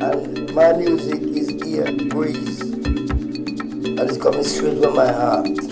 And my music is ear breeze. And it's coming straight from my heart.